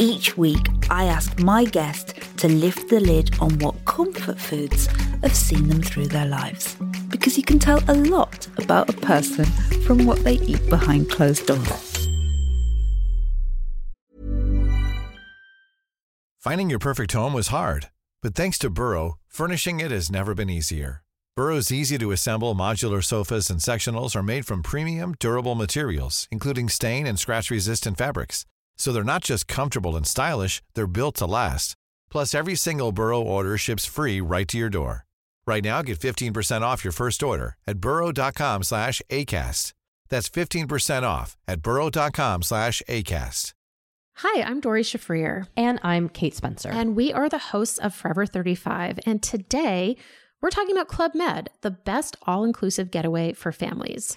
Each week, I ask my guest to lift the lid on what comfort foods have seen them through their lives. Because you can tell a lot about a person from what they eat behind closed doors. Finding your perfect home was hard, but thanks to Burrow, furnishing it has never been easier. Burrow's easy to assemble modular sofas and sectionals are made from premium, durable materials, including stain and scratch resistant fabrics. So they're not just comfortable and stylish, they're built to last. Plus, every single Burrow order ships free right to your door. Right now, get 15% off your first order at burrow.com slash ACAST. That's 15% off at burrow.com slash ACAST. Hi, I'm Doree Shafrir. And I'm Kate Spencer. And we are the hosts of Forever 35. And today, we're talking about Club Med, the best all inclusive getaway for families.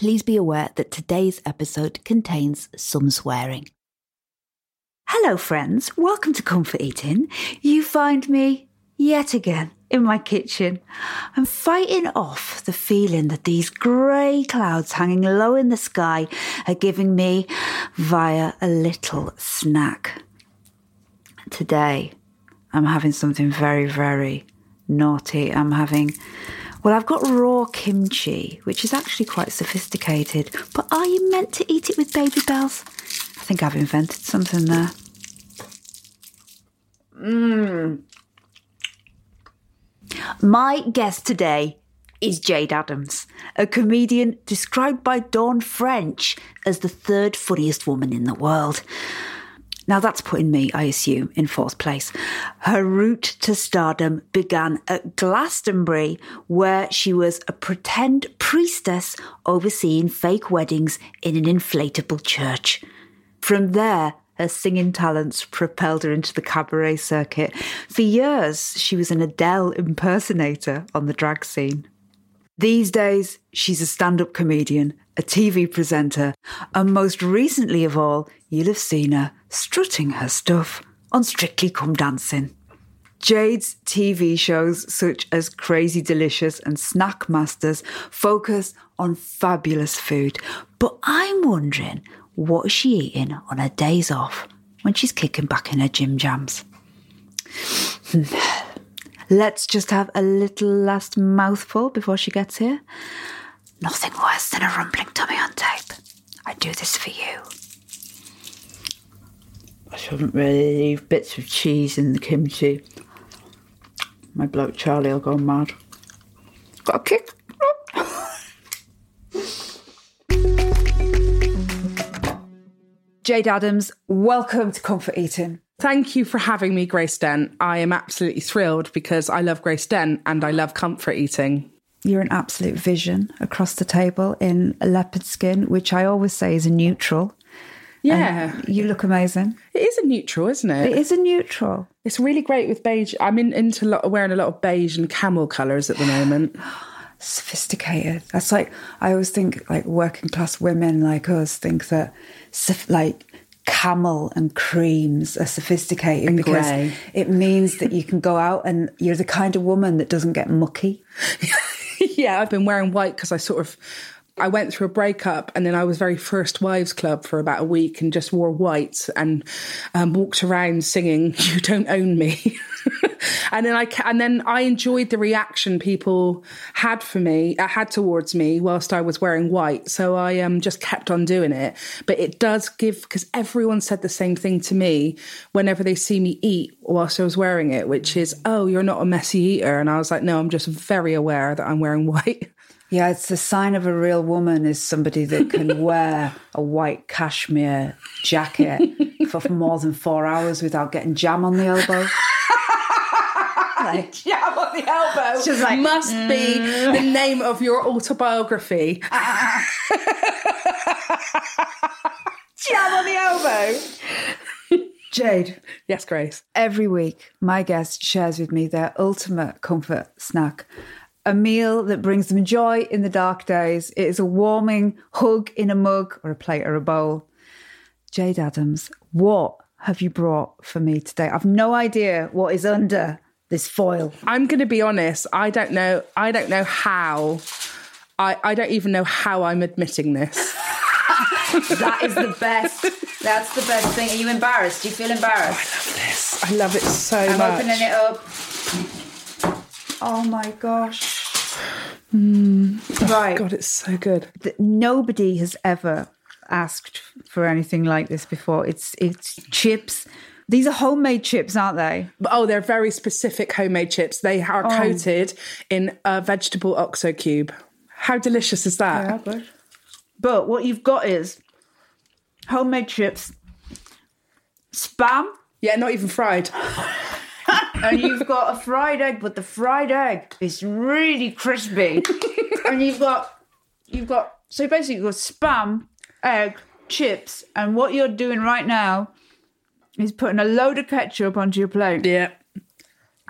Please be aware that today's episode contains some swearing. Hello, friends. Welcome to Comfort Eating. You find me yet again in my kitchen. I'm fighting off the feeling that these grey clouds hanging low in the sky are giving me via a little snack. Today, I'm having something very, very naughty. I'm having, well, I've got raw kimchi, which is actually quite sophisticated, but are you meant to eat it with Babybels? I think I've invented something there. Mmm. My guest today is Jade Adams, a comedian described by Dawn French as the third funniest woman in the world. Now, that's putting me, I assume, in fourth place. Her route to stardom began at Glastonbury, where she was a pretend priestess overseeing fake weddings in an inflatable church. From there, her singing talents propelled her into the cabaret circuit. For years, she was an Adele impersonator on the drag scene. These days, she's a stand up comedian, a TV presenter, and most recently of all, you'll have seen her strutting her stuff on Strictly Come Dancing. Jade's TV shows such as Crazy Delicious and Snack Masters focus on fabulous food, but I'm wondering what is she eating on her days off when she's kicking back in her gym jams? Let's just have a little last mouthful before she gets here. Nothing worse than a rumbling tummy on tape. I do this for you. I shouldn't really leave bits of cheese in the kimchi. My bloke Charlie will go mad. Got a kick. Jade Adams, welcome to Comfort Eating. Thank you for having me, Grace Dent. I am absolutely thrilled because I love Grace Dent and I love comfort eating. You're an absolute vision across the table in a leopard skin, which I always say is a neutral. Yeah. And you look amazing. It is a neutral, isn't it? It is a neutral. It's really great with beige. I'm in, into wearing a lot of beige and camel colours at the moment. Sophisticated. That's like, I always think like working class women like us think that like camel and creams are sophisticated And because grey. it means that you can go out and you're the kind of woman that doesn't get mucky. yeah, I've been wearing white because I sort of I went through a breakup and then I was very first wives club for about a week and just wore white and um, walked around singing "You Don't Own Me." and then I and then I enjoyed the reaction people had for me, uh, had towards me whilst I was wearing white. So I um just kept on doing it. But it does give because everyone said the same thing to me whenever they see me eat whilst I was wearing it, which is, "Oh, you're not a messy eater," and I was like, "No, I'm just very aware that I'm wearing white." Yeah, it's the sign of a real woman is somebody that can wear a white cashmere jacket for more than four hours without getting jam on the elbow. like, Jam on the elbow just like, mm. must be the name of your autobiography. jam on the elbow. Jade, Yes, Grace. every week my guest shares with me their ultimate comfort snack. A meal that brings them joy in the dark days. It is a warming hug in a mug or a plate or a bowl. Jade Adams, what have you brought for me today? I've no idea what is under this foil. I'm going to be honest. I don't know. I don't know how. I, I don't even know how I'm admitting this. That is the best. That's the best thing. Are you embarrassed? Do you feel embarrassed? Oh, I love this I love it so much. I'm opening it up. Oh my gosh. Right. Mm. God, it's so good. nobody has ever asked for anything like this before. It's it's chips. These are homemade chips, aren't they? Oh, they're very specific homemade chips. They are Oh. coated in a vegetable oxo cube. How delicious is that? but but what you've got is homemade chips, spam, Yeah, not even fried. and you've got a fried egg, but the fried egg is really crispy. and you've got you've got so basically you've got spam, egg, chips, and what you're doing right now is putting a load of ketchup onto your plate. Yeah,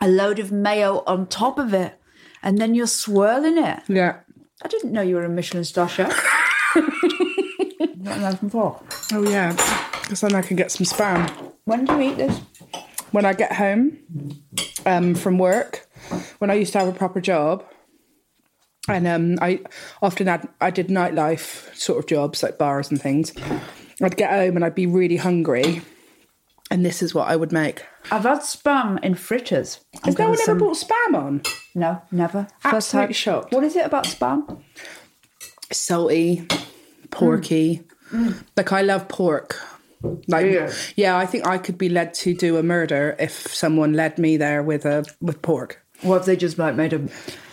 a load of mayo on top of it, and then you're swirling it. yeah. I didn't know you were a Michelin star chef. Not a knife and fork. Oh yeah, because then I can get some spam When do you eat this? When I get home um, from work. When I used to have a proper job, and um, I often had I did nightlife sort of jobs like bars and things. I'd get home and I'd be really hungry, and this is what I would make. I've had spam in fritters. Has no one ever brought spam on? No, never. First Absolutely shocked. What is it about spam? salty, porky. Like I love pork. Like Yeah. yeah, I think I could be led to do a murder if someone led me there with a with pork. What if they just like made a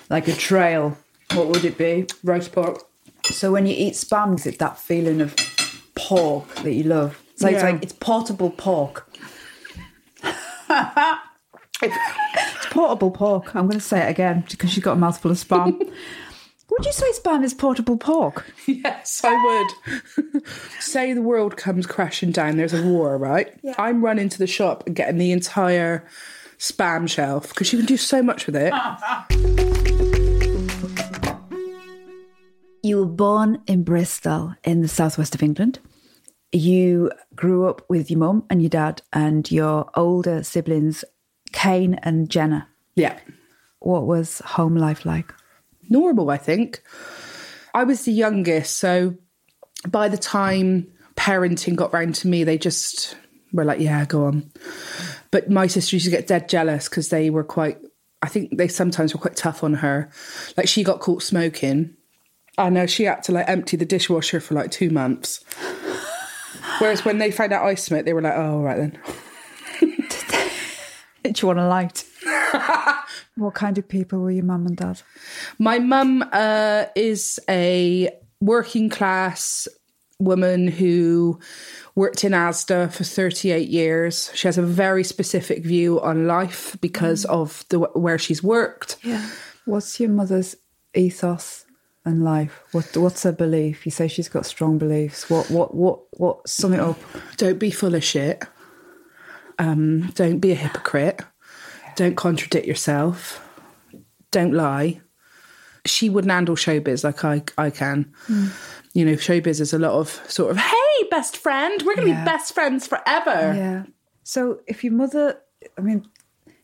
like a trail? What would it be? Roast pork. So when you eat spam, is it that feeling of pork that you love? It's like, it's, like it's portable pork. it's portable pork. I'm going to say it again because she's got a mouthful of spam. would you say spam is portable pork? Yes, I would. Say the world comes crashing down, there's a war, right? I'm running to the shop and getting the entire spam shelf because you can do so much with it. You were born in Bristol in the southwest of England. You grew up with your mum and your dad and your older siblings, Kane and Jenna. Yeah. What was home life like? Normal, I think. I was the youngest, so by the time parenting got round to me, they just were like, yeah, go on. But my sister used to get dead jealous because they were quite, I think they sometimes were quite tough on her. Like she got caught smoking. I know she had to like empty the dishwasher for like two months. Whereas when they found out I smoked, they were like, oh, right then. Did you want a light? what kind of people were your mum and dad? My mum uh, is a working class woman who worked in Asda for 38 years. She has a very specific view on life because of the where she's worked. Yeah. What's your mother's ethos and life? What What's her belief? You say she's got strong beliefs. What What What What? Sum it up. Don't be full of shit. Um, don't be a hypocrite. Don't contradict yourself. Don't lie. She wouldn't handle showbiz like I I can. You know, showbiz is a lot of sort of, hey, best friend, we're going to Yeah. be best friends forever. Yeah. So if your mother, I mean,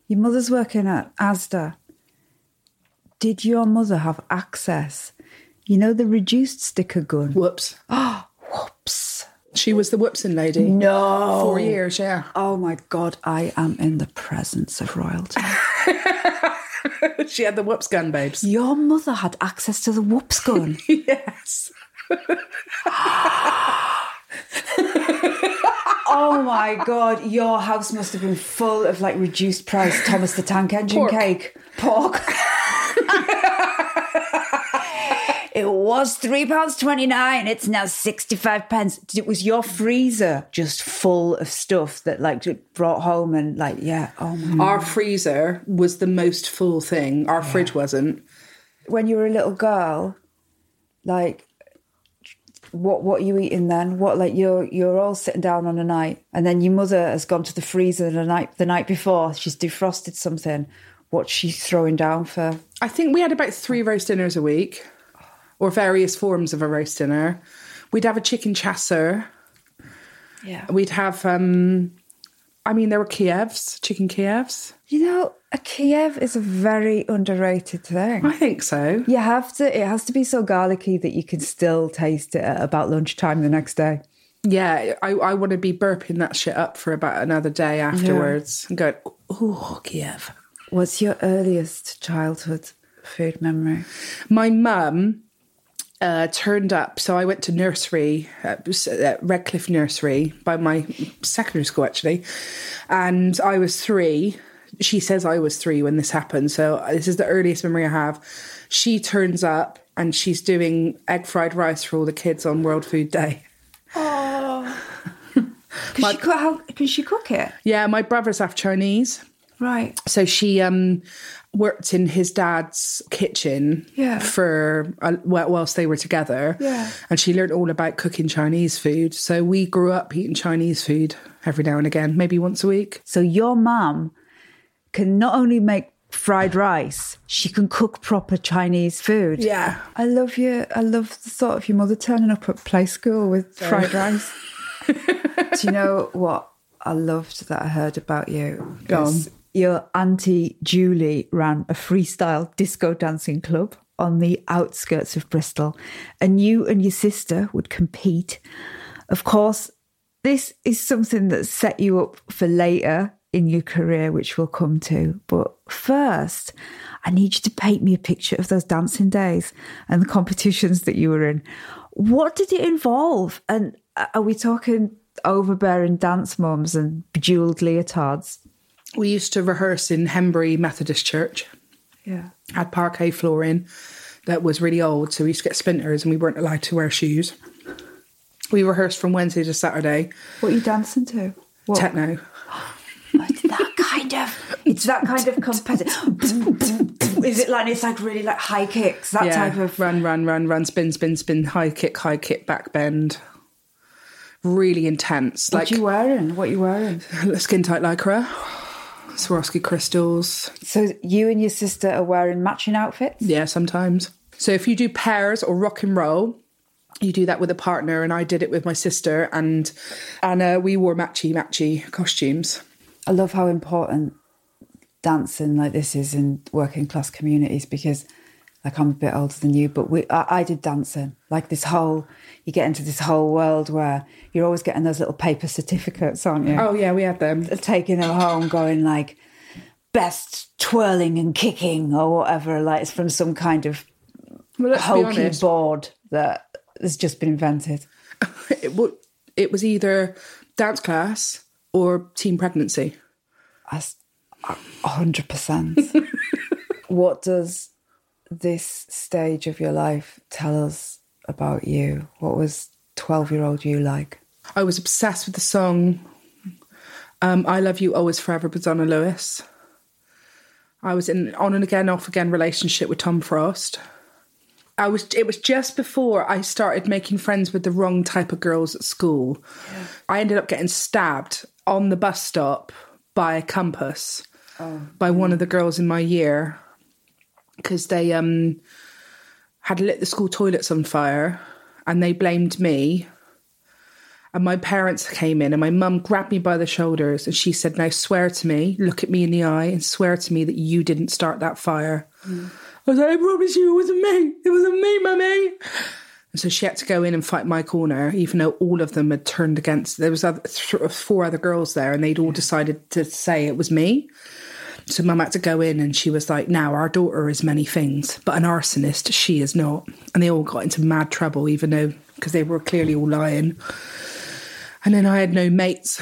your mother's working at Asda. Did your mother have access? You know the reduced sticker gun. Whoops. Ah, whoops. She was the Whoopsin lady. No. Four years, yeah. Oh my God, I am in the presence of royalty. she had the whoops gun, babes. Your mother had access to the whoops gun. yes. oh my God, your house must have been full of like reduced price Thomas the Tank Engine Pork. cake. Pork. It was three pounds twenty nine. It's now sixty five pence. It was your freezer just full of stuff that like brought home and like yeah. Oh my. Our freezer was the most full thing. Our fridge wasn't. When you were a little girl, like what what are you eating then? What like you're you're all sitting down on a night, and then your mother has gone to the freezer the night the night before. She's defrosted something. What's she throwing down for? I think we had about three roast dinners a week, or various forms of a roast dinner. We'd have a chicken chasseur. Yeah. We'd have, um, I mean, there were Kievs, chicken Kievs. You know, a Kiev is a very underrated thing. I think so. You have to. It has to be so garlicky that you can still taste it at about lunchtime the next day. Yeah, I, I want to be burping that shit up for about another day afterwards and go, oh, Kiev. What's your earliest childhood food memory? My mum uh, turned up. So I went to nursery uh, at, at uh, Redcliffe Nursery by my secondary school, actually. And I was three. She says I was three when this happened. So uh, this is the earliest memory I have. She turns up and she's doing egg fried rice for all the kids on World Food Day. Oh. Can she cook? How can she cook it? Yeah, my brother's half Chinese. Right. So she um, worked in his dad's kitchen Yeah. for uh, whilst they were together. Yeah. And she learned all about cooking Chinese food. So we grew up eating Chinese food every now and again, maybe once a week. So your mum can not only make fried rice, she can cook proper Chinese food. Yeah. I love you. I love the thought of your mother turning up at play school with fried rice. Do you know what I loved that I heard about you? Go on. Your auntie Julie ran a freestyle disco dancing club on the outskirts of Bristol, and you and your sister would compete. Of course, this is something that set you up for later in your career, which we'll come to. But first, I need you to paint me a picture of those dancing days and the competitions that you were in. What did it involve? And are we talking overbearing dance mums and bejeweled leotards? We used to rehearse in Henbury Methodist Church. Yeah. Had parquet flooring that was really old, so we used to get splinters and we weren't allowed to wear shoes. We rehearsed from Wednesday to Saturday. What are you dancing to? What? Techno. It's that kind of. It's that kind of competitive. Is it like it's like really like high kicks? That yeah, type of. run, run, run, run, spin, spin, spin, high kick, high kick, back bend. Really intense. What like you wearing? What you wearing? skin tight lycra, Swarovski crystals. So you and your sister are wearing matching outfits. Yeah, sometimes. So if you do pairs or rock and roll, you do that with a partner, and I did it with my sister, and Anna. We wore matchy matchy costumes. I love how important dancing like this is in working class communities because like I'm a bit older than you, but we I, I did dancing. Like this whole you get into this whole world where you're always getting those little paper certificates, aren't you? Oh yeah, we had them. Taking them home, going like best twirling and kicking or whatever. Like it's from some kind of Well, hokey board that has just been invented. It, wa- it was either dance class or teen pregnancy. As a hundred percent. What does this stage of your life tell us about you? What was twelve-year-old you like? I was obsessed with the song um, "I Love You Always Forever" by Donna Lewis. I was in on and again, off again relationship with Tom Frost. I was. It was just before I started making friends with the wrong type of girls at school. I ended up getting stabbed on the bus stop by a compass by one of the girls in my year because they um had lit the school toilets on fire and they blamed me and my parents came in, and my mum grabbed me by the shoulders and she said, Now swear to me, look at me in the eye, and swear to me that you didn't start that fire. I was like, I promise you, it wasn't me. It wasn't me, mummy. And so she had to go in and fight my corner, even though all of them had turned against. There was other, th- four other girls there, and they'd all decided to say it was me. So mum had to go in, and she was like, "Now our daughter is many things, but an arsonist she is not." And they all got into mad trouble, even though because they were clearly all lying. And then I had no mates,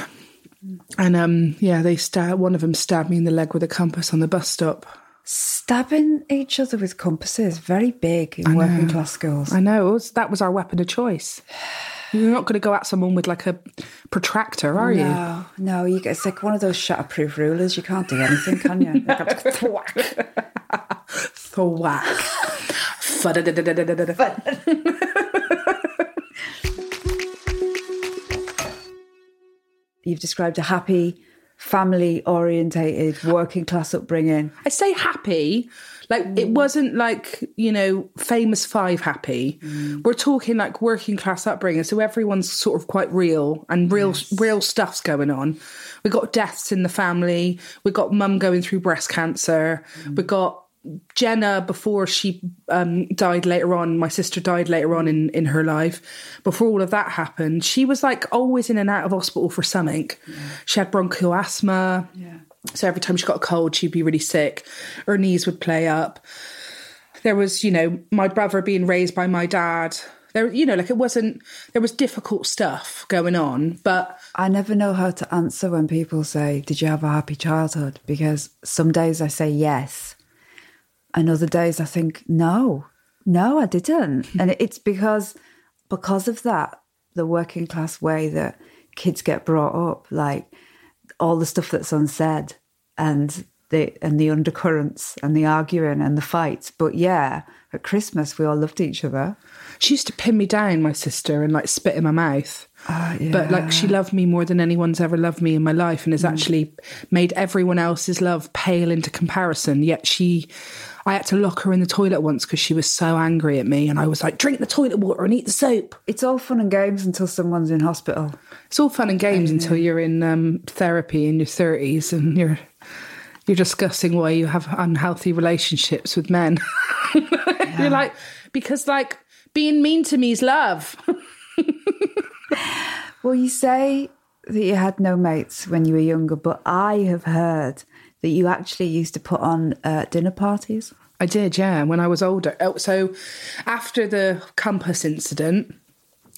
and um, yeah, they stab. One of them stabbed me in the leg with a compass on the bus stop. Stabbing each other with compasses, very big in working class schools. I know it was, that was our weapon of choice. You're not going to go at someone with like a protractor, are you? No, no, you get, it's like one of those shatterproof rulers. You can't do anything, can you? Got to thwack. Thwack. You've described a happy, family orientated, working class upbringing. I say happy, like it mm. wasn't like you know famous five happy. Mm. We're talking like working class upbringing, so everyone's sort of quite real and real real stuff's going on. We got deaths in the family. We got mum going through breast cancer. Mm. We got Jenna before she um, died later on. My sister died later on in in her life. Before all of that happened, she was like always in and out of hospital for something. She had bronchial asthma. So every time she got a cold, she'd be really sick. Her knees would play up. There was, you know, my brother being raised by my dad. There, you know, like it wasn't. There was difficult stuff going on, but I never know how to answer when people say, Did you have a happy childhood? Because some days I say yes, and other days I think, No, no, I didn't. and it's because because of that, the working class way that kids get brought up, like all the stuff that's unsaid and the and the undercurrents and the arguing and the fights. But yeah, at Christmas we all loved each other. she used to pin me down, my sister, and like spit in my mouth. Ah, but like she loved me more than anyone's ever loved me in my life, and has mm. actually made everyone else's love pale into comparison. Yet she, I had to lock her in the toilet once because she was so angry at me, and I was like, "Drink the toilet water and eat the soap." It's all fun and games until someone's in hospital. It's all fun and games until you're in um, therapy in your thirties and you're you're discussing why you have unhealthy relationships with men. you're like because like being mean to me is love. Well, you say that you had no mates when you were younger, but I have heard that you actually used to put on uh, dinner parties. I did, yeah, when I was older. Oh, so after the compass incident,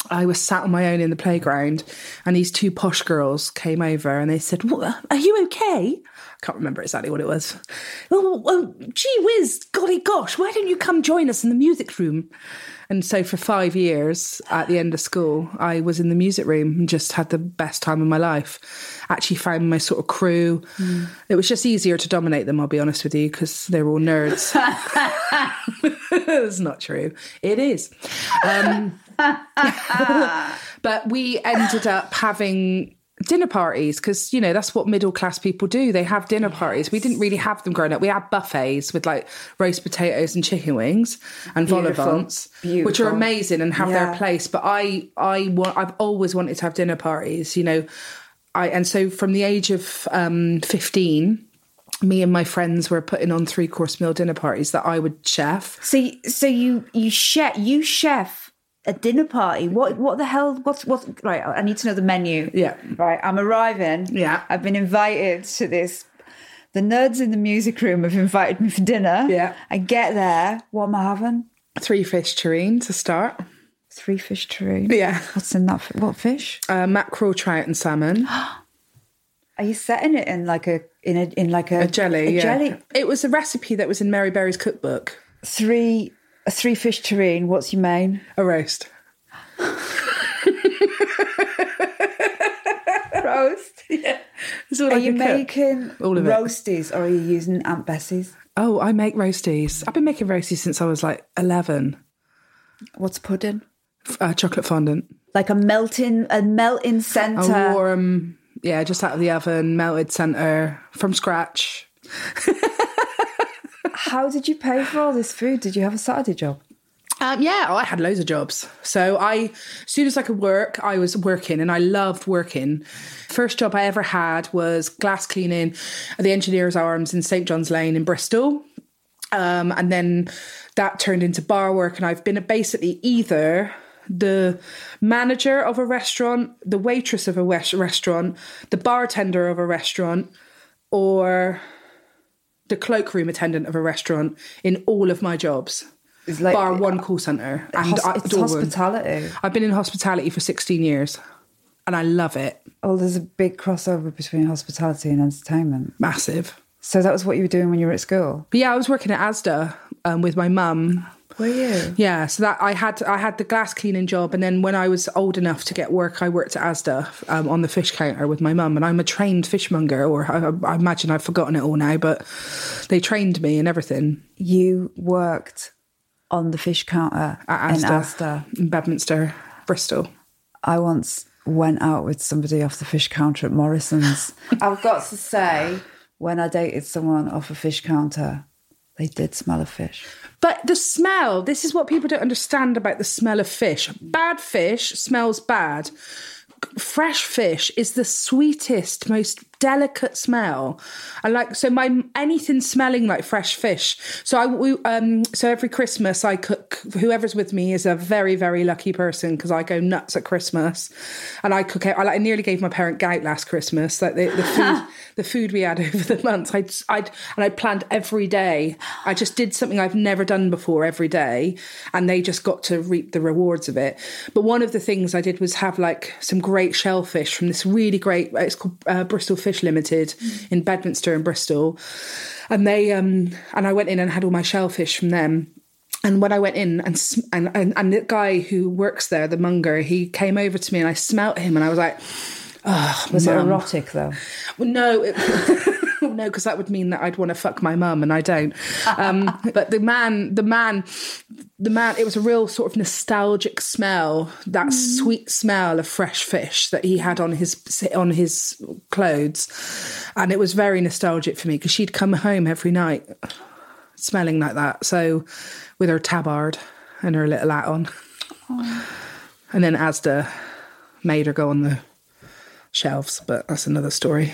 I was sat on my own in the playground, and these two posh girls came over and they said, "What- Are you okay? I can't remember exactly what it was. Oh, well, gee whiz, golly gosh, why don't you come join us in the music room? And so for five years at the end of school, I was in the music room and just had the best time of my life. Actually, found my sort of crew. It was just easier to dominate them, I'll be honest with you, because they were all nerds. It's not true. It is. Um, but we ended up having dinner parties because you know that's what middle class people do. They have dinner parties. We didn't really have them growing up. We had buffets with like roast potatoes and chicken wings and vol-au-vents, which are amazing and have Yeah. their place. But i i want i've always wanted to have dinner parties you know. I and so from the age of um 15 me and my friends were putting on three course meal dinner parties that i would chef. So, so you you chef you chef a dinner party. What what the hell? What's what's right? I need to know the menu. Yeah. Right. I'm arriving. Yeah. I've been invited to this. The nerds in the music room have invited me for dinner. Yeah. I get there. What am I having? three fish terrine to start Three fish terrine. Yeah. What's in that? What fish? uh, mackerel trout and salmon Are you setting it in like a in a in like a, a jelly A yeah. jelly. it was a recipe that was in mary berry's cookbook Three a three fish terrine. What's your main? a roast Roast. Yeah. Are I you making All of it. roasties or are you using Aunt Bessie's? oh i make roasties i've been making roasties since i was like 11 What's pudding? uh, chocolate fondant Like a melting a melting a centre. warm yeah just out of the oven melted center from scratch How did you pay for all this food? Did you have a Saturday job? Um, yeah, I had loads of jobs. So I, as soon as I could work, I was working, and I loved working. First job I ever had was glass cleaning at the Engineers Arms in St John's Lane in Bristol, um, and then that turned into bar work. And I've been basically either the manager of a restaurant, the waitress of a restaurant, the bartender of a restaurant, or the cloakroom attendant of a restaurant in all of my jobs. It's like- bar one call center and it's hospitality. I've been in hospitality for 16 years and I love it. Oh, there's a big crossover between hospitality and entertainment. Massive. So that was what you were doing when you were at school. But yeah, I was working at Asda um, with my mum. Were you? Yeah, so that I had I had the glass cleaning job, and then when I was old enough to get work, I worked at Asda um, on the fish counter with my mum. And I'm a trained fishmonger, or I, I imagine I've forgotten it all now, but they trained me and everything You worked on the fish counter at in Asda, Asda. in Bedminster, Bristol. I once went out with somebody off the fish counter at Morrison's. I've got to say, when I dated someone off a fish counter, they did smell of fish. But the smell, this is what people don't understand about the smell of fish. Bad fish smells bad. Fresh fish is the sweetest, most delicate smell. I like so my anything smelling like fresh fish. So I we, um so every Christmas I cook. Whoever's with me is a very very lucky person because I go nuts at Christmas, and I cook. I like I nearly gave my parent gout last Christmas. Like the, the food, the food we had over the months. I'd I'd and I planned every day. I just did something I've never done before every day, and they just got to reap the rewards of it. But one of the things I did was have like some great shellfish from this really great. It's called uh, Bristol Fish Limited in Bedminster and Bristol, and they um and I went in and had all my shellfish from them. And when I went in and, and and and the guy who works there, the monger, he came over to me and I smelt him and I was like, "Oh, Was it erotic though? Well, no, it, no, because that would mean that I'd want to fuck my mum, and I don't. Um, but the man, the man, the man, it was a real sort of nostalgic smell, that sweet smell of fresh fish that he had on his on his clothes, and it was very nostalgic for me because she'd come home every night smelling like that. So, with her tabard and her little hat on, and then Asda made her go on the shelves, but that's another story.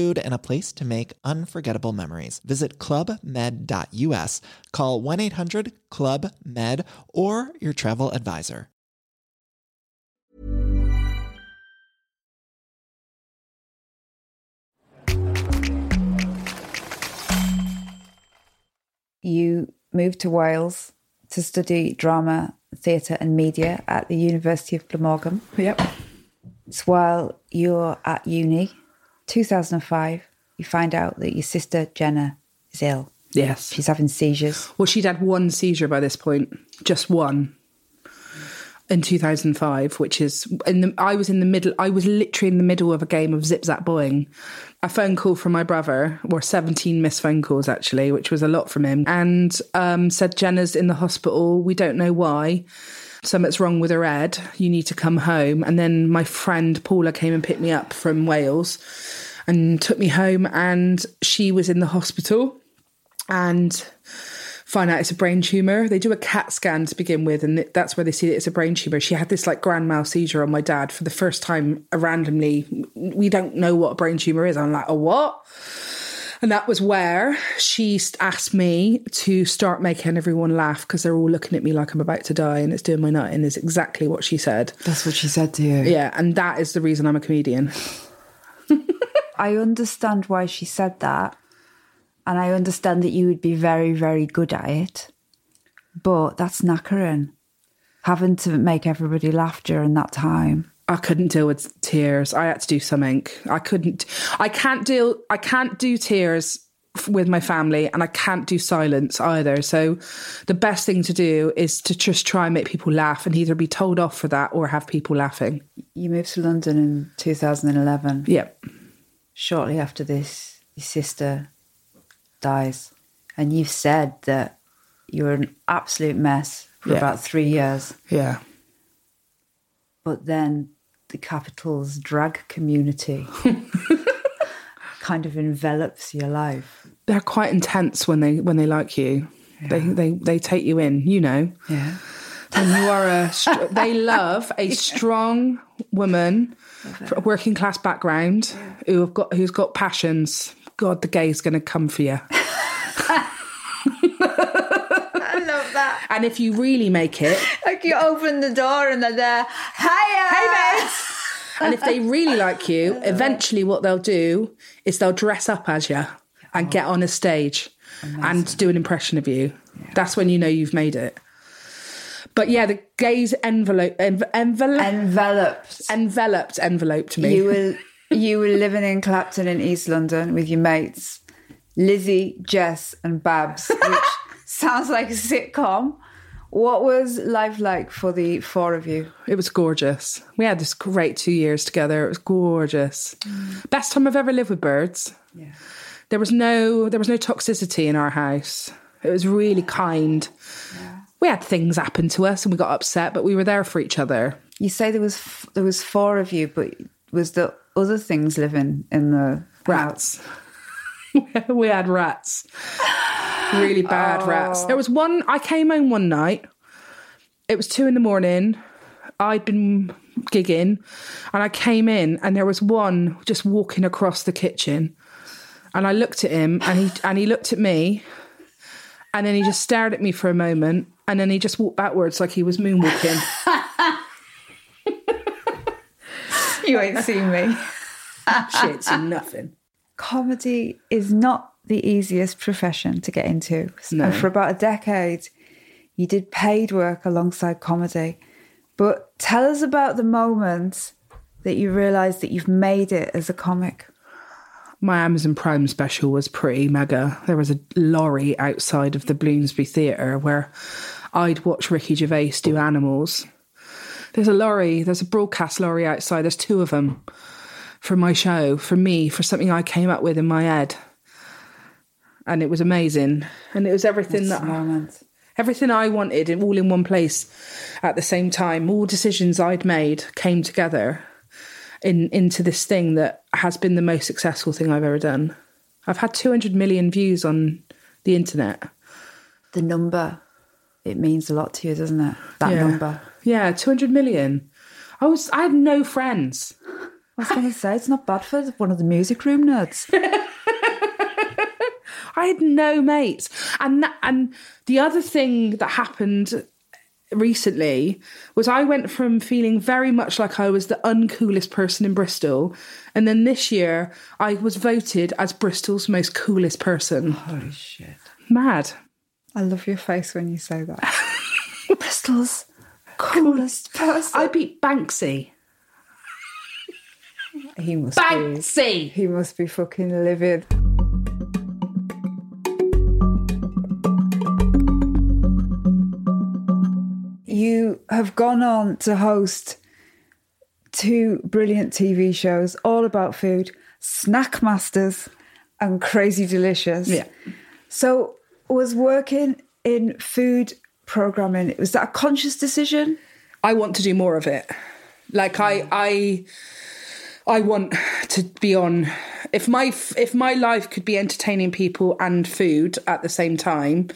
and a place to make unforgettable memories. Visit clubmed.us, call 1 800 Club Med, or your travel advisor. You moved to Wales to study drama, theatre, and media at the University of Glamorgan. Yep. It's while you're at uni, 2005, you find out that your sister Jenna is ill. Yes. She's having seizures. Well, she'd had one seizure by this point, just one, in 2005, which is, in the, I was in the middle, I was literally in the middle of a game of zip zap boing. A phone call from my brother, or 17 missed phone calls actually, which was a lot from him, and um, said, Jenna's in the hospital. We don't know why. Something's wrong with her head. You need to come home. And then my friend Paula came and picked me up from Wales and took me home, and she was in the hospital and find out it's a brain tumor. They do a CAT scan to begin with, and that's where they see that it's a brain tumor. She had this like grand mal seizure on my dad for the first time randomly. We don't know what a brain tumor is. I'm like, a what? And that was where she asked me to start making everyone laugh because they're all looking at me like I'm about to die and it's doing my nut in, is exactly what she said. That's what she said to you. Yeah, and that is the reason I'm a comedian. I understand why she said that, And I understand that you would be very, very good at it. But that's knackering. Having to make everybody laugh during that time. I couldn't deal with tears. I had to do something. I couldn't. I can't deal. I can't do tears with my family, and I can't do silence either. So, the best thing to do is to just try and make people laugh, and either be told off for that or have people laughing. You moved to London in 2011. Yeah, Shortly after this, your sister dies. And you've said that you were an absolute mess for Yeah. about three years. yeah, But then the capital's drag community kind of envelops your life. they're quite intense when they when they like you. They they they take you in. You know. Yeah. when you are a str- they love a strong woman a working class background who have got who's got passions god the gay's going to come for you I love that. And if you really make it Like you open the door and they're there. Hiya! Hey, and if they really like you eventually what they'll do is they'll dress up as you and get on a stage and do an impression of you that's when you know you've made it but yeah the gays envelope env- envelope Enveloped. enveloped enveloped me You were you were living in Clapton in East London with your mates, Lizzie, Jess, and Babs, which sounds like a sitcom. What was life like for the four of you? It was gorgeous. We had this great two years together. It was gorgeous. Best time I've ever lived with birds. Yeah. There was no there was no toxicity in our house. It was really kind. We had things happen to us and we got upset, but we were there for each other. You say there was f- there was four of you, but was there other things living in the Rats. we had rats. Really bad rats. There was one I came home one night. It was two in the morning. I'd been gigging and I came in and there was one just walking across the kitchen. And I looked at him and he and he looked at me and then he just stared at me for a moment and then he just walked backwards like he was moonwalking. You ain't seen me. Shit, seen nothing. Comedy is not the easiest profession to get into. No. And for about a decade, you did paid work alongside comedy. But tell us about the moment that you realised that you've made it as a comic. my Amazon Prime special was pretty mega. There was a lorry outside of the Bloomsbury Theatre where I'd watch Ricky Gervais do animals. There's a lorry, there's a broadcast lorry outside, there's two of them for my show, for me, for something I came up with in my head. And it was amazing. And it was everything That's that moment. everything I wanted in all in one place at the same time. All decisions I'd made came together in into this thing that has been the most successful thing I've ever done. I've had 200 million views on the internet. The number, it means a lot to you, doesn't it? That Yeah. number. Yeah, 200 million. I was I had no friends. I was going to say, it's not bad for one of the music room nerds. I had no mates. And that, and the other thing that happened recently was I went from feeling very much like I was the uncoolest person in Bristol, and then this year I was voted as Bristol's most coolest person. Holy shit. Mad. I love your face when you say that. Bristol's coolest person. I beat Banksy. he must be. Banksy. He must be fucking livid. Have gone on to host two brilliant TV shows all about food Snack Masters and Crazy Delicious. Yeah. So, was working in food programming, was that a conscious decision? I want to do more of it. Like I I I want to be on if my if my life could be entertaining people and food at the same time.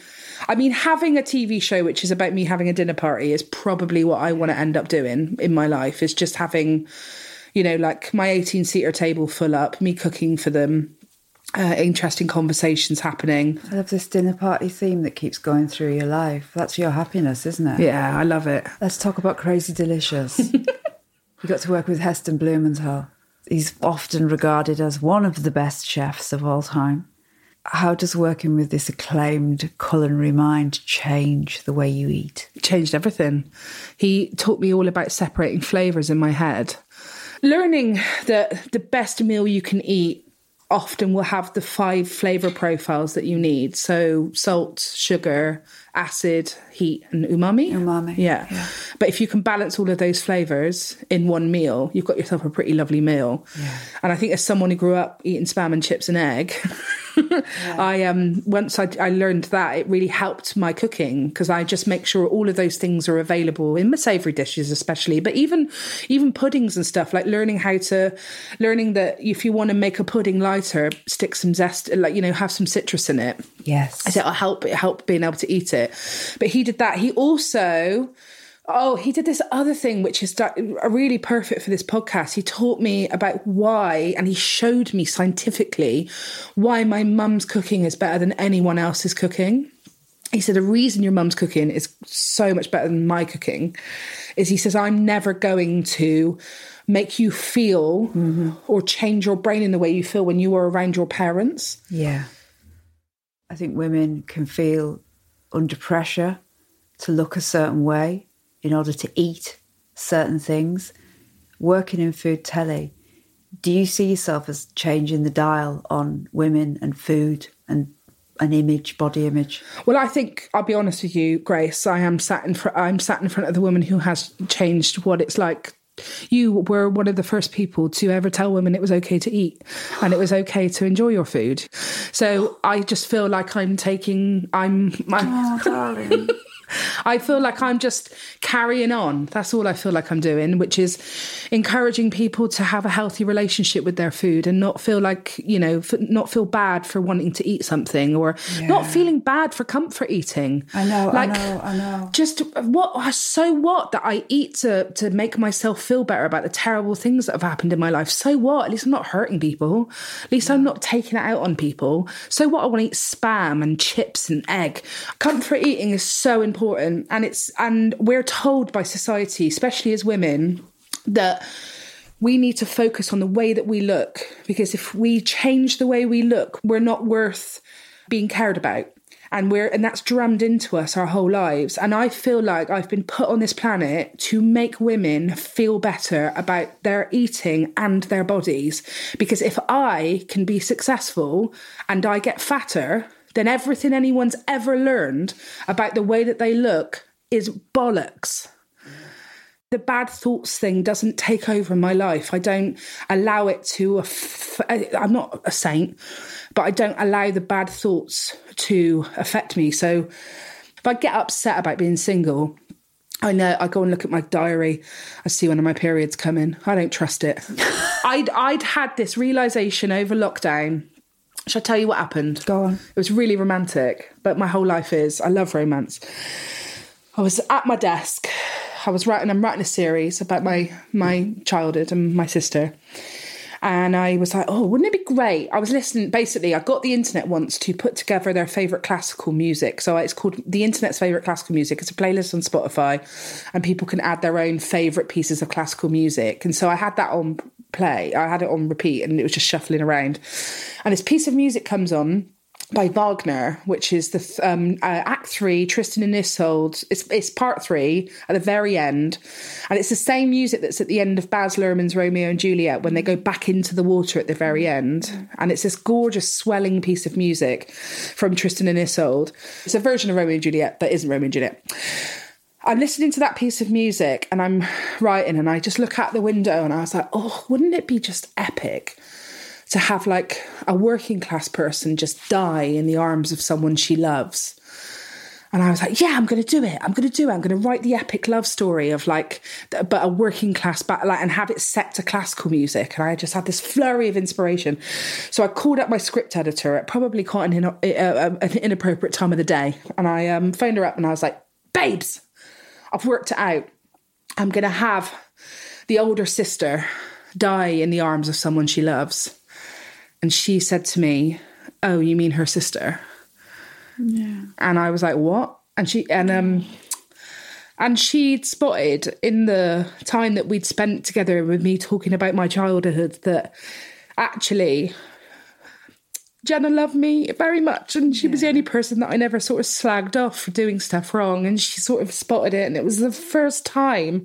I mean having a TV show which is about me having a dinner party is probably what I want to end up doing in my life is just having you know like my 18 seater table full up, me cooking for them. Uh, interesting conversations happening. I love this dinner party theme that keeps going through your life. That's your happiness, isn't it? Yeah, I love it. Let's talk about Crazy Delicious. you got to work with Heston Blumenthal. He's often regarded as one of the best chefs of all time. how does working with this acclaimed culinary mind change the way you eat? changed everything. He taught me all about separating flavors in my head. Learning that the best meal you can eat often will have the five flavor profiles that you need. So salt, sugar, acid, heat, and umami. Umami, Yeah. yeah. But if you can balance all of those flavors in one meal, you've got yourself a pretty lovely meal. And I think as someone who grew up eating spam and chips and egg, I um once I, I learned that it really helped my cooking because I just make sure all of those things are available in my savory dishes especially but even even puddings and stuff like learning how to learning that if you want to make a pudding lighter stick some zest like you know have some citrus in it Yes. I said, I'll help it help being able to eat it. But he did that. He also, oh, he did this other thing, which is uh, really perfect for this podcast. He taught me about why, and he showed me scientifically why my mum's cooking is better than anyone else's cooking. He said, the reason your mum's cooking is so much better than my cooking is he says, I'm never going to make you feel mm-hmm. or change your brain in the way you feel when you are around your parents. Yeah. I think women can feel under pressure to look a certain way in order to eat certain things. Working in food telly, do you see yourself as changing the dial on women and food and an image, body image? Well, I think I'll be honest with you, Grace. I am sat in. I'm sat in front of the woman who has changed what it's like. You were one of the first people to ever tell women it was okay to eat and it was okay to enjoy your food. So I just feel like I'm taking. I'm. I'm oh, darling. I feel like I'm just carrying on. That's all I feel like I'm doing, which is encouraging people to have a healthy relationship with their food and not feel like, you know, f- not feel bad for wanting to eat something or not feeling bad for comfort eating. I know, I know, I know. Just what, so what that I eat to, to make myself feel better about the terrible things that have happened in my life. So what? At least I'm not hurting people. At least I'm not taking it out on people. So what? I want to eat spam and chips and egg. Comfort eating is so important and it's and we're told by society especially as women that we need to focus on the way that we look because if we change the way we look we're not worth being cared about and we're and that's drummed into us our whole lives and i feel like i've been put on this planet to make women feel better about their eating and their bodies because if i can be successful and i get fatter then everything anyone's ever learned about the way that they look is bollocks. The bad thoughts thing doesn't take over my life. I don't allow it to. aff- I'm not a saint, but I don't allow the bad thoughts to affect me. So if I get upset about being single, I know I go and look at my diary. I see one of my periods coming. I don't trust it. I'd I'd had this realization over lockdown. Shall I tell you what happened? Go on. It was really romantic, but my whole life is. I love romance. I was at my desk. I was writing. I'm writing a series about my my childhood and my sister. And I was like, oh, wouldn't it be great? I was listening. Basically, I got the internet once to put together their favorite classical music. So it's called the internet's favorite classical music. It's a playlist on Spotify, and people can add their own favorite pieces of classical music. And so I had that on play. I had it on repeat, and it was just shuffling around. And this piece of music comes on by Wagner, which is the th- um, uh, Act Three, Tristan and Isolde. It's it's part three at the very end, and it's the same music that's at the end of Baz Luhrmann's Romeo and Juliet when they go back into the water at the very end, and it's this gorgeous swelling piece of music from Tristan and Isolde. It's a version of Romeo and Juliet that isn't Romeo and Juliet. I'm listening to that piece of music and I'm writing, and I just look out the window and I was like, oh, wouldn't it be just epic? To have like a working class person just die in the arms of someone she loves. And I was like, yeah, I'm going to do it. I'm going to do it. I'm going to write the epic love story of like, but a working class, like, and have it set to classical music. And I just had this flurry of inspiration. So I called up my script editor at probably quite an, uh, uh, an inappropriate time of the day. And I um, phoned her up and I was like, babes, I've worked it out. I'm going to have the older sister die in the arms of someone she loves. And she said to me, "Oh, you mean her sister?" Yeah. And I was like, "What?" And she and um and she'd spotted in the time that we'd spent together with me talking about my childhood that actually Jenna loved me very much, and she was the only person that I never sort of slagged off for doing stuff wrong, and she sort of spotted it, and it was the first time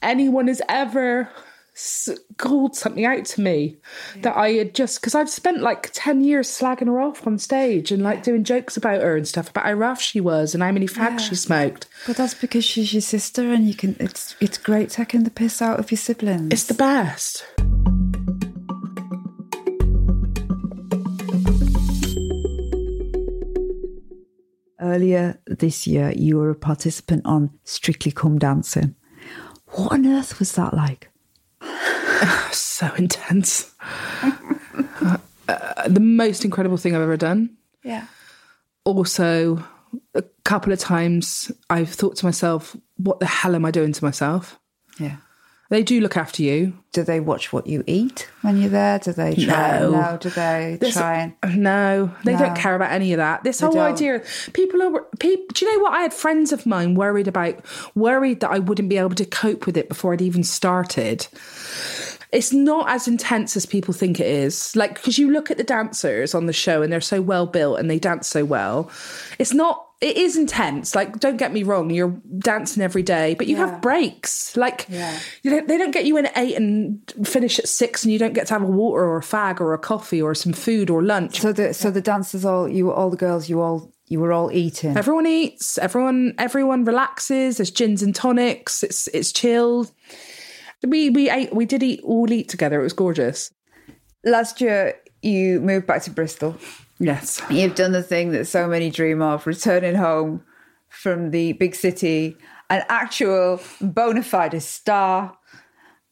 anyone has ever called something out to me that I had just because I've spent like 10 years slagging her off on stage and like doing jokes about her and stuff about how rough she was and how many fags she smoked. But that's because she's your sister, and you can. It's it's great taking the piss out of your siblings. It's the best. Earlier this year, you were a participant on Strictly Come Dancing. What on earth was that like? So intense. Uh, the most incredible thing I've ever done. yeah. Also, a couple of times I've thought to myself, what the hell am I doing to myself? Yeah. They do look after you. Do they watch what you eat when you're there? Do they try? No. No. Do they This- try and? No, they don't care about any of that. This They whole don't. idea, people are. People, do you know what? I had friends of mine worried about, worried that I wouldn't be able to cope with it before I'd even started. It's not as intense as people think it is. Like, because you look at the dancers on the show and they're so well built and they dance so well. It's not. It is intense. Like, don't get me wrong. You're dancing every day, but you Yeah. have breaks. Like, Yeah. you don't, they don't get you in at eight and finish at six, and you don't get to have a water or a fag or a coffee or some food or lunch. So the so the dancers all you all the girls you all you were all eating. Everyone eats. Everyone everyone relaxes. There's gins and tonics. It's it's chilled. We we ate. We did eat all eat together. It was gorgeous. Last year you moved back to Bristol. Yes. You've done the thing that so many dream of, returning home from the big city, an actual bona fide star,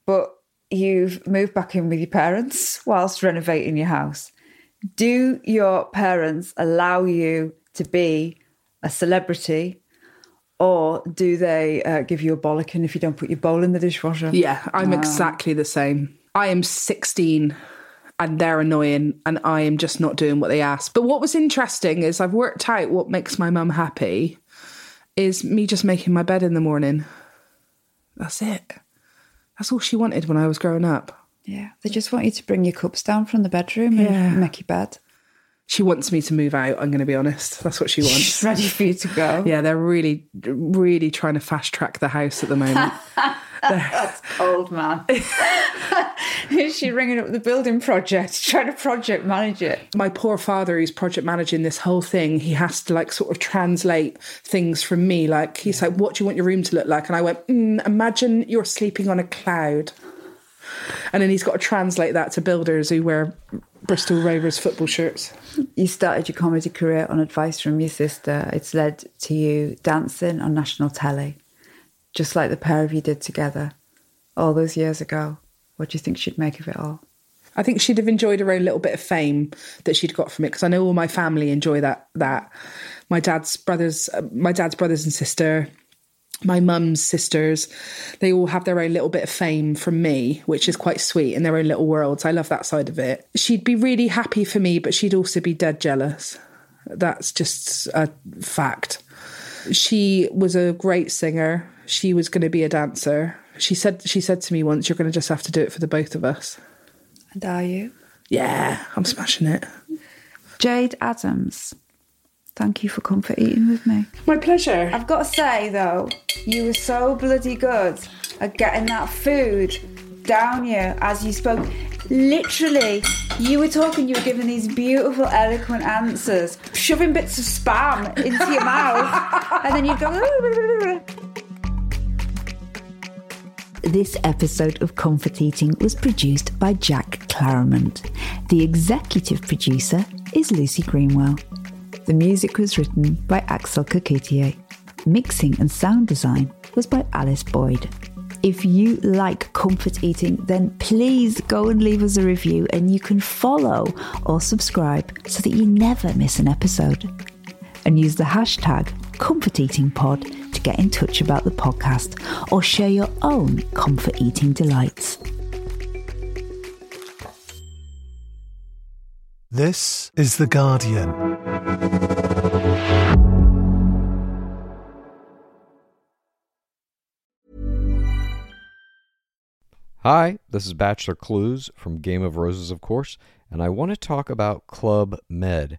but you've moved back in with your parents whilst renovating your house. Do your parents allow you to be a celebrity, or do they uh, give you a bollocking if you don't put your bowl in the dishwasher? Yeah, I'm exactly the same. I am 16 and they're annoying and I am just not doing what they ask. But what was interesting is I've worked out what makes my mum happy is me just making my bed in the morning. That's it. That's all she wanted when I was growing up. Yeah, they just want you to bring your cups down from the bedroom and Yeah. make your bed. She wants me to move out, I'm going to be honest. That's what she wants. She's ready for you to go. Yeah, they're really, really trying to fast track the house at the moment. That's old man. Is she ringing up the building project, trying to project manage it? My poor father, who's project managing this whole thing, he has to like sort of translate things from me. Like, he's like, What do you want your room to look like? And I went, mm, Imagine you're sleeping on a cloud. And then he's got to translate that to builders who wear Bristol Rovers football shirts. You started your comedy career on advice from your sister. It's led to you dancing on national telly, just like the pair of you did together all those years ago. What do you think she'd make of it all? I think she'd have enjoyed her own little bit of fame that she'd got from it because I know all my family enjoy that. That my dad's brothers, uh, my dad's brothers and sister, my mum's sisters, they all have their own little bit of fame from me, which is quite sweet in their own little worlds. I love that side of it. She'd be really happy for me, but she'd also be dead jealous. That's just a fact. She was a great singer. She was going to be a dancer. She said she said to me once, "You're going to just have to do it for the both of us." And are you? Yeah, I'm smashing it. Jayde Adams, thank you for comfort eating with me. My pleasure. I've got to say though, you were so bloody good at getting that food down you as you spoke. Literally, you were talking, you were giving these beautiful, eloquent answers, shoving bits of spam into your mouth, and then you'd go. This episode of Comfort Eating was produced by Jack Claremont. The executive producer is Lucy Greenwell. The music was written by Axel Coquetier. Mixing and sound design was by Alice Boyd. If you like comfort eating, then please go and leave us a review and you can follow or subscribe so that you never miss an episode. And use the hashtag ComfortEatingPod to get in touch about the podcast or share your own comfort eating delights. This is The Guardian. Hi, this is Bachelor Clues from Game of Roses, of course, and I want to talk about Club Med.